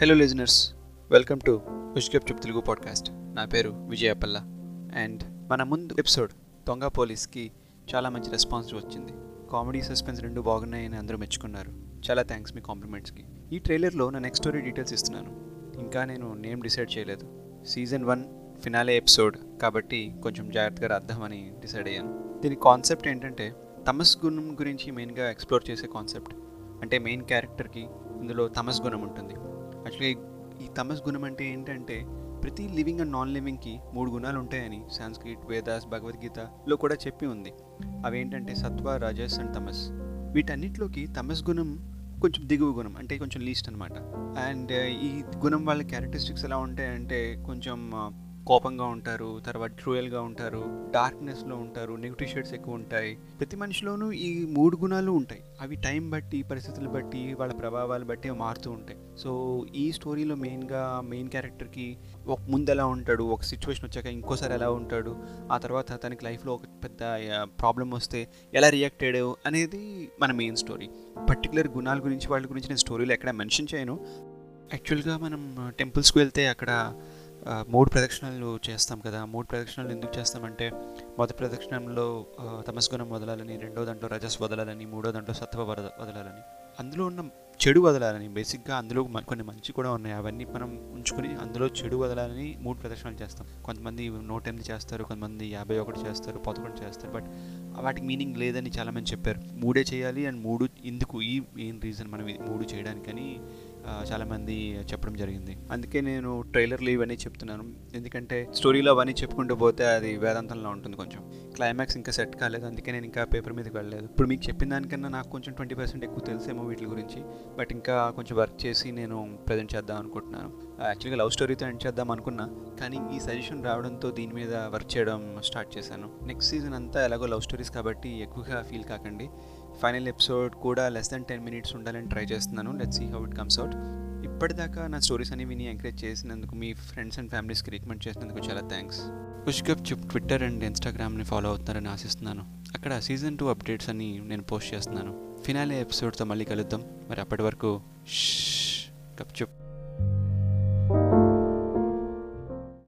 Hello listeners welcome to ఉష్కెప్ చెప్ Telugu podcast నా పేరు విజయపల్ల అండ్ మన ముందు ఎపిసోడ్ దొంగ పోలీస్కి చాలా మంచి రెస్పాన్స్ వచ్చింది. కామెడీ సస్పెన్స్ రెండు బాగున్నాయని అందరూ మెచ్చుకున్నారు. చాలా థ్యాంక్స్ మీ కాంప్లిమెంట్స్కి ఈ ట్రైలర్లో నా నెక్స్ట్ స్టోరీ డీటెయిల్స్ ఇస్తున్నాను. ఇంకా నేను నేమ్ డిసైడ్ చేయలేదు. సీజన్ వన్ ఫినాలే ఎపిసోడ్ కాబట్టి కొంచెం జాగ్రత్తగా రాద్దామని డిసైడ్ అయ్యాను. దీని కాన్సెప్ట్ ఏంటంటే తమస్ గుణం గురించి మెయిన్గా ఎక్స్ప్లోర్ చేసే కాన్సెప్ట్ అంటే మెయిన్ క్యారెక్టర్కి ఇందులో తమస్ గుణం ఉంటుంది. యాక్చువల్లీ ఈ తమస్ గుణం అంటే ఏంటంటే ప్రతి లివింగ్ అండ్ నాన్ లివింగ్కి మూడు గుణాలు ఉంటాయని సాంస్క్రిట్ వేదాస్ భగవద్గీతలో కూడా చెప్పి ఉంది. అవేంటంటే సత్వ రజస్ అండ్ తమస్. వీటన్నిటిలోకి తమస్ గుణం కొంచెం దిగువ గుణం అంటే కొంచెం లీస్ట్ అనమాట అండ్ ఈ గుణం వాళ్ళ క్యారెక్టరిస్టిక్స్ ఎలా ఉంటాయంటే కొంచెం కోపంగా ఉంటారు తర్వాత ట్రూయల్గా ఉంటారు డార్క్నెస్లో ఉంటారు నెగిటివ్ షేడ్స్ ఎక్కువ ఉంటాయి. ప్రతి మనిషిలోనూ ఈ మూడు గుణాలు ఉంటాయి. అవి టైం బట్టి పరిస్థితులు బట్టి వాళ్ళ ప్రభావాలు బట్టి మారుతూ ఉంటాయి. సో ఈ స్టోరీలో మెయిన్గా మెయిన్ క్యారెక్టర్కి ఒక ముందు ఎలా ఉంటాడు ఒక సిచ్యువేషన్ వచ్చాక ఇంకోసారి ఎలా ఉంటాడు ఆ తర్వాత తనకి లైఫ్లో ఒక పెద్ద ప్రాబ్లం వస్తే ఎలా రియాక్ట్ అయ్యాడు అనేది మన మెయిన్ స్టోరీ. పర్టికులర్ గుణాల గురించి వాళ్ళ గురించి నేను స్టోరీలో ఎక్కడ మెన్షన్ చేయను. యాక్చువల్గా మనం టెంపుల్స్కి వెళ్తే అక్కడ మూడు ప్రదక్షిణలు చేస్తాం కదా. మూడు ప్రదక్షిణలు ఎందుకు చేస్తామంటే మొదటి ప్రదక్షిణంలో తమస్గుణం వదలాలని రెండో దాంట్లో రజస్ వదలాలని మూడో దాంట్లో సత్వ వద వదలాలని. అందులో ఉన్న చెడు వదలాలని బేసిక్గా అందులో కొన్ని మంచి కూడా ఉన్నాయి. అవన్నీ మనం ఉంచుకొని అందులో చెడు వదలాలని మూడు ప్రదక్షిణలు చేస్తాం. కొంతమంది నూట ఎనిమిది చేస్తారు కొంతమంది యాభై ఒకటి చేస్తారు పదకొండు చేస్తారు బట్ వాటికి మీనింగ్ లేదని చాలామంది చెప్పారు. మూడే చేయాలి అండ్ మూడు ఇందుకు ఈ మెయిన్ రీజన్ మనం మూడు చేయడానికని ఆ, చాలామంది చెప్పడం జరిగింది. అందుకే నేను ట్రైలర్లు ఇవన్నీ చెప్తున్నాను. ఎందుకంటే స్టోరీలో అవన్నీ చెప్పుకుంటూ పోతే అది వేదాంతంలో ఉంటుంది కొంచెం. క్లైమాక్స్ ఇంకా సెట్ కాలేదు. అందుకే నేను ఇంకా పేపర్ మీదకి వెళ్ళలేదు. ఇప్పుడు మీకు చెప్పిన దానికన్నా నాకు కొంచెం ట్వంటీ పర్సెంట్ ఎక్కువ తెలుసేమో వీటి గురించి. బట్ ఇంకా కొంచెం వర్క్ చేసి నేను ప్రజెంట్ చేద్దాం అనుకుంటున్నాను. యాక్చువల్గా లవ్ స్టోరీతో ఎండ్ చేద్దాం అనుకున్నా. కానీ ఈ సజెషన్ రావడంతో దీని మీద వర్క్ చేయడం స్టార్ట్ చేశాను. నెక్స్ట్ సీజన్ అంతా ఎలాగో లవ్ స్టోరీస్ కాబట్టి ఎక్కువగా ఫీల్ కాకండి. ఫైనల్ ఎపిసోడ్ కూడా లెస్ దెన్ టెన్ మినిట్స్ ఉండాలని ట్రై చేస్తున్నాను. Let see how it comes out ఇప్పటిదాకా నా స్టోరీస్ అని విని ఎంకరేజ్ చేసినందుకు మీ ఫ్రెండ్స్ అండ్ ఫ్యామిలీస్కి రికమెండ్ చేసినందుకు చాలా థ్యాంక్స్. పుష్కప్ చిప్ ట్విట్టర్ అండ్ ఇన్స్టాగ్రామ్ని ఫాలో అవుతున్నారని ఆశిస్తున్నాను. అక్కడ సీజన్ టూ అప్డేట్స్ అని నేను పోస్ట్ చేస్తున్నాను. ఫినాలే ఎపిసోడ్తో మళ్ళీ కలుద్దాం. మరి అప్పటి వరకు గప్ చుప్.